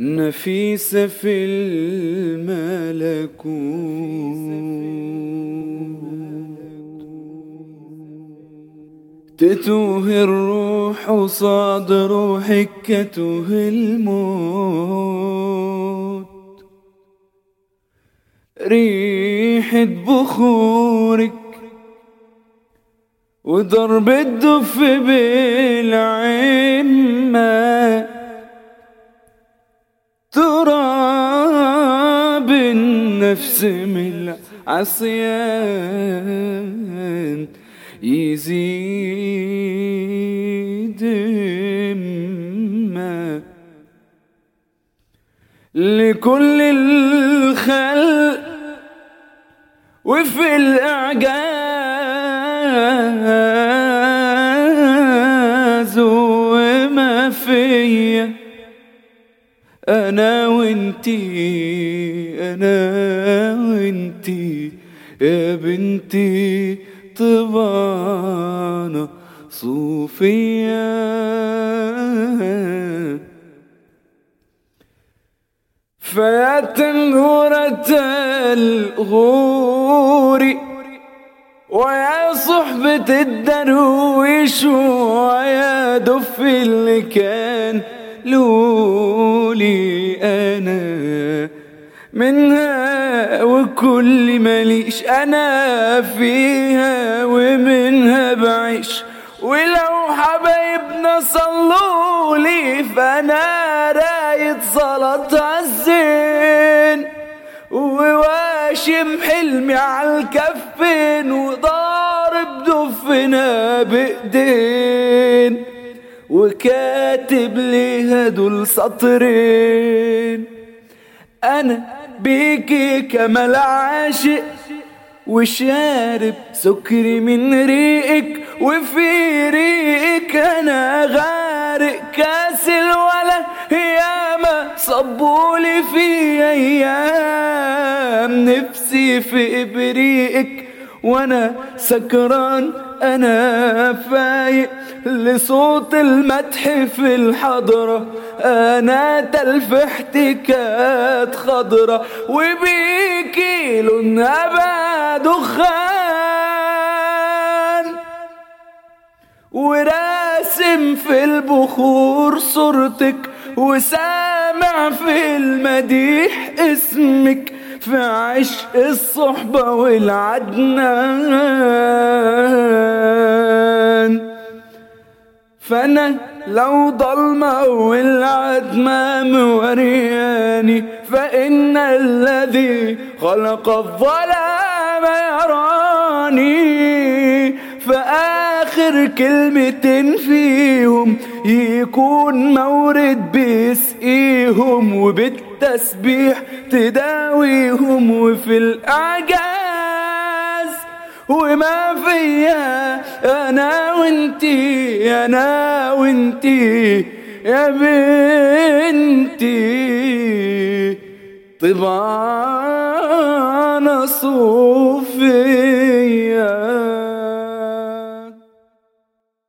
نفيسة في الملكوت تتوه الروح وصاد روحك كتوه الموت. ريحة بخورك وضرب الدف بالعمة النفس من العصيان يزيد ما لكل الخلق وفي الإعجاز وما فيا. أنا وانتي أنا وانتي يا بنتي طبانة صوفية. فيا تنهرة الغور ويا صحبة الدرويش ويا دف اللي كان لولي. منها وكل مليش أنا فيها ومنها بعيش. ولو حبايبنا صلوا لي فأنا رايد صلاة الزين وواشم حلمي على الكفين وضارب دفنا بإيدين. وكاتب لي هدول سطرين. أنا بيكي كمال عاشق وشارب سكري من ريقك وفي ريقك أنا غارق. كاس الولا ياما صبولي في أيام. نفسي في إبريقك وأنا سكران أنا فايق. لصوت المدح في الحضرة. أنا تلفحتي كانت خضرة. وبيكي لونها بقى دخان وراسم في البخور صورتك. وسامع في المديح اسمك. في عشق الصحبة والعدنان. فأنا لو ضلمة والعدمة مورياني فإن الذي خلق الظلام يراني. فآخر كلمة فيهم يكون مورد بيسقيهم وبالتسبيح تداويهم وفي الإعجاز وما فيا أنا وإنتي أنا وإنتي يا بنتي. طبعا صوفي